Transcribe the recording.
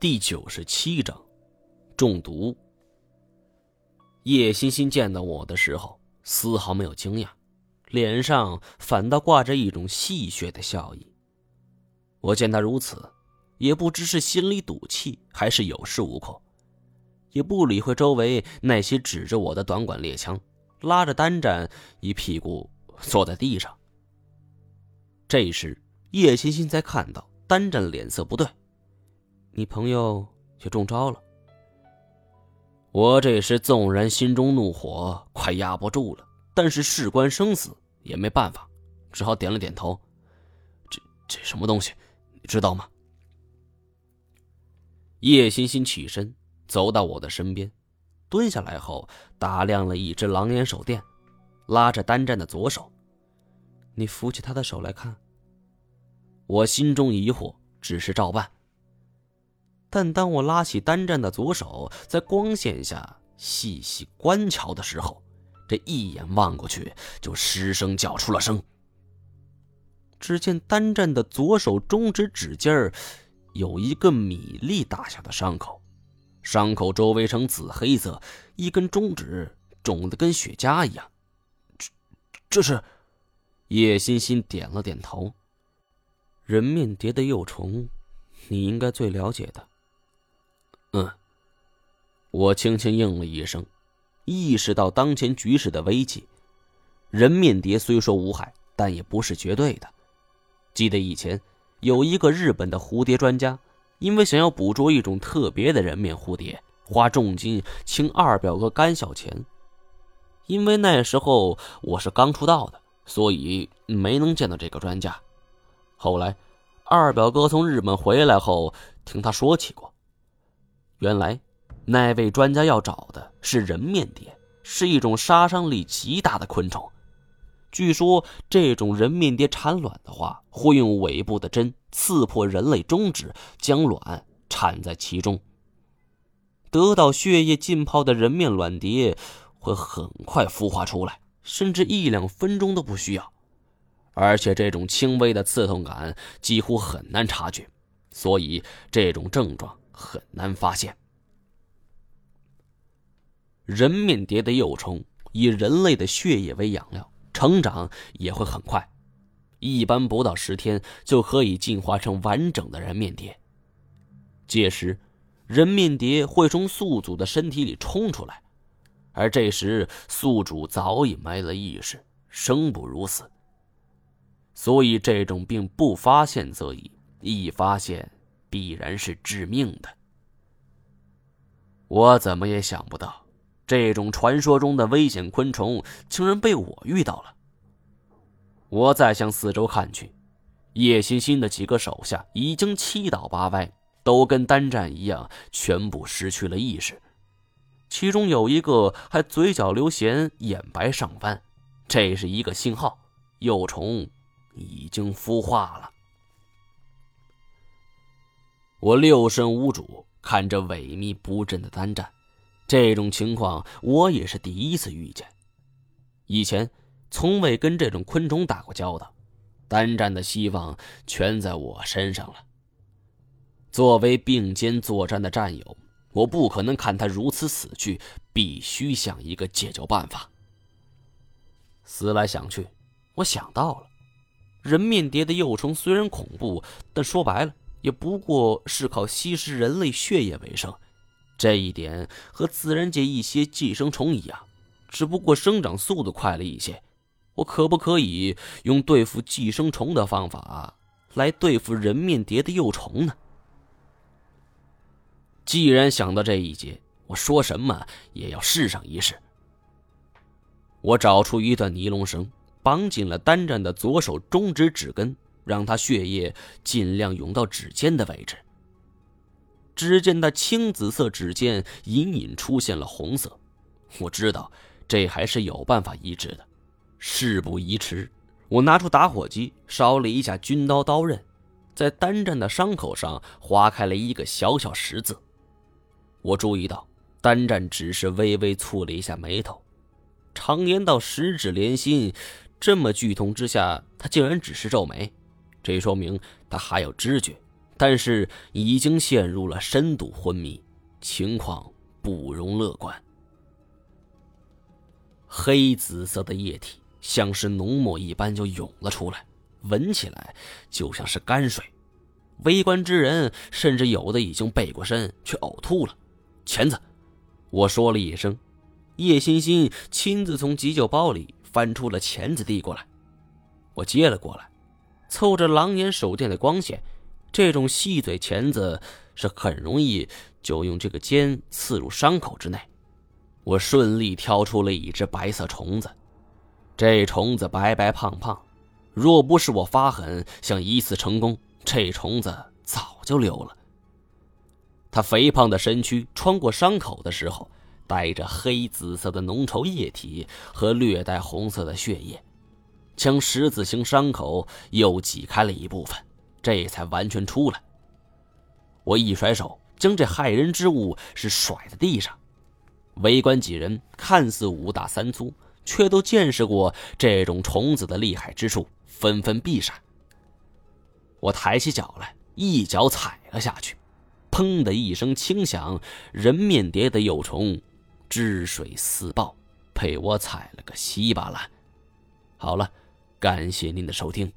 第九十七章，中毒。叶欣欣见到我的时候，丝毫没有惊讶，脸上反倒挂着一种戏谑的笑意。我见他如此，也不知是心里赌气，还是有恃无恐，也不理会周围那些指着我的短管猎枪，拉着单战一屁股坐在地上。这时，叶欣欣才看到单战脸色不对。你朋友也中招了。我这时纵然心中怒火快压不住了，但是事关生死也没办法，只好点了点头。这这什么东西，你知道吗？叶欣欣起身走到我的身边，蹲下来后打量了一只狼眼手电，拉着单战的左手。你扶起他的手来看。我心中疑惑，只是照办。但当我拉起单战的左手，在光线下细细观瞧的时候，这一眼望过去，就失声叫出了声。只见单战的左手中指指尖儿有一个米粒大小的伤口，伤口周围呈紫黑色，一根中指肿得跟雪茄一样。这，这是？叶欣欣点了点头。人面蝶的幼虫，你应该最了解的。嗯，我轻轻应了一声，意识到当前局势的危机。人面蝶虽说无害，但也不是绝对的。记得以前有一个日本的蝴蝶专家，因为想要捕捉一种特别的人面蝴蝶，花重金请二表哥干小钱。因为那时候我是刚出道的，所以没能见到这个专家。后来，二表哥从日本回来后，听他说起过。原来，那位专家要找的是人面蝶，是一种杀伤力极大的昆虫。据说，这种人面蝶产卵的话，会用尾部的针刺破人类中指，将卵产在其中。得到血液浸泡的人面卵蝶会很快孵化出来，甚至一两分钟都不需要。而且，这种轻微的刺痛感几乎很难察觉，所以这种症状。很难发现。人面蝶的幼虫以人类的血液为养料，成长也会很快，一般不到十天就可以进化成完整的人面蝶。届时，人面蝶会从宿主的身体里冲出来，而这时宿主早已没了意识，生不如死。所以，这种病不发现则已，一发现。必然是致命的。我怎么也想不到，这种传说中的危险昆虫竟然被我遇到了。我再向四周看去，叶欣欣的几个手下已经七倒八歪，都跟单战一样，全部失去了意识。其中有一个还嘴角流涎，眼白上翻，这是一个信号，幼虫已经孵化了。我六神无主，看着萎靡不振的单战，这种情况我也是第一次遇见。以前从未跟这种昆虫打过交道，单战的希望全在我身上了。作为并肩作战的战友，我不可能看他如此死去，必须想一个解救办法。思来想去，我想到了，人面蝶的幼虫虽然恐怖，但说白了。也不过是靠吸食人类血液为生，这一点和自然界一些寄生虫一样，只不过生长速度快了一些。我可不可以用对付寄生虫的方法来对付人面蝶的幼虫呢？既然想到这一节，我说什么也要试上一试。我找出一段尼龙绳，绑紧了单战的左手中指指根。让他血液尽量涌到指尖的位置。只见他青紫色指尖隐隐出现了红色，我知道这还是有办法医治的。事不宜迟，我拿出打火机烧了一下军刀刀刃，在单战的伤口上划开了一个小小十字。我注意到单战只是微微蹙了一下眉头。常言道十指连心，这么剧痛之下，他竟然只是皱眉。这说明他还有知觉，但是已经陷入了深度昏迷，情况不容乐观。黑紫色的液体像是浓墨一般就涌了出来，闻起来就像是泔水。围观之人甚至有的已经背过身去呕吐了。钳子，我说了一声。叶欣欣亲自从急救包里翻出了钳子递过来，我接了过来，凑着狼眼手电的光线，这种细嘴钳子是很容易就用这个尖刺入伤口之内。我顺利挑出了一只白色虫子，这虫子白白胖胖，若不是我发狠想一次成功，这虫子早就溜了。它肥胖的身躯穿过伤口的时候。带着黑紫色的浓稠液体和略带红色的血液，将十字形伤口又挤开了一部分，这才完全出来。我一甩手，将这害人之物是甩在地上。围观几人看似五大三粗，却都见识过这种虫子的厉害之处，纷纷避闪。我抬起脚来，一脚踩了下去，砰的一声轻响，人面蝶的幼虫。汁水四爆，被我踩了个稀巴烂。好了，感谢您的收听。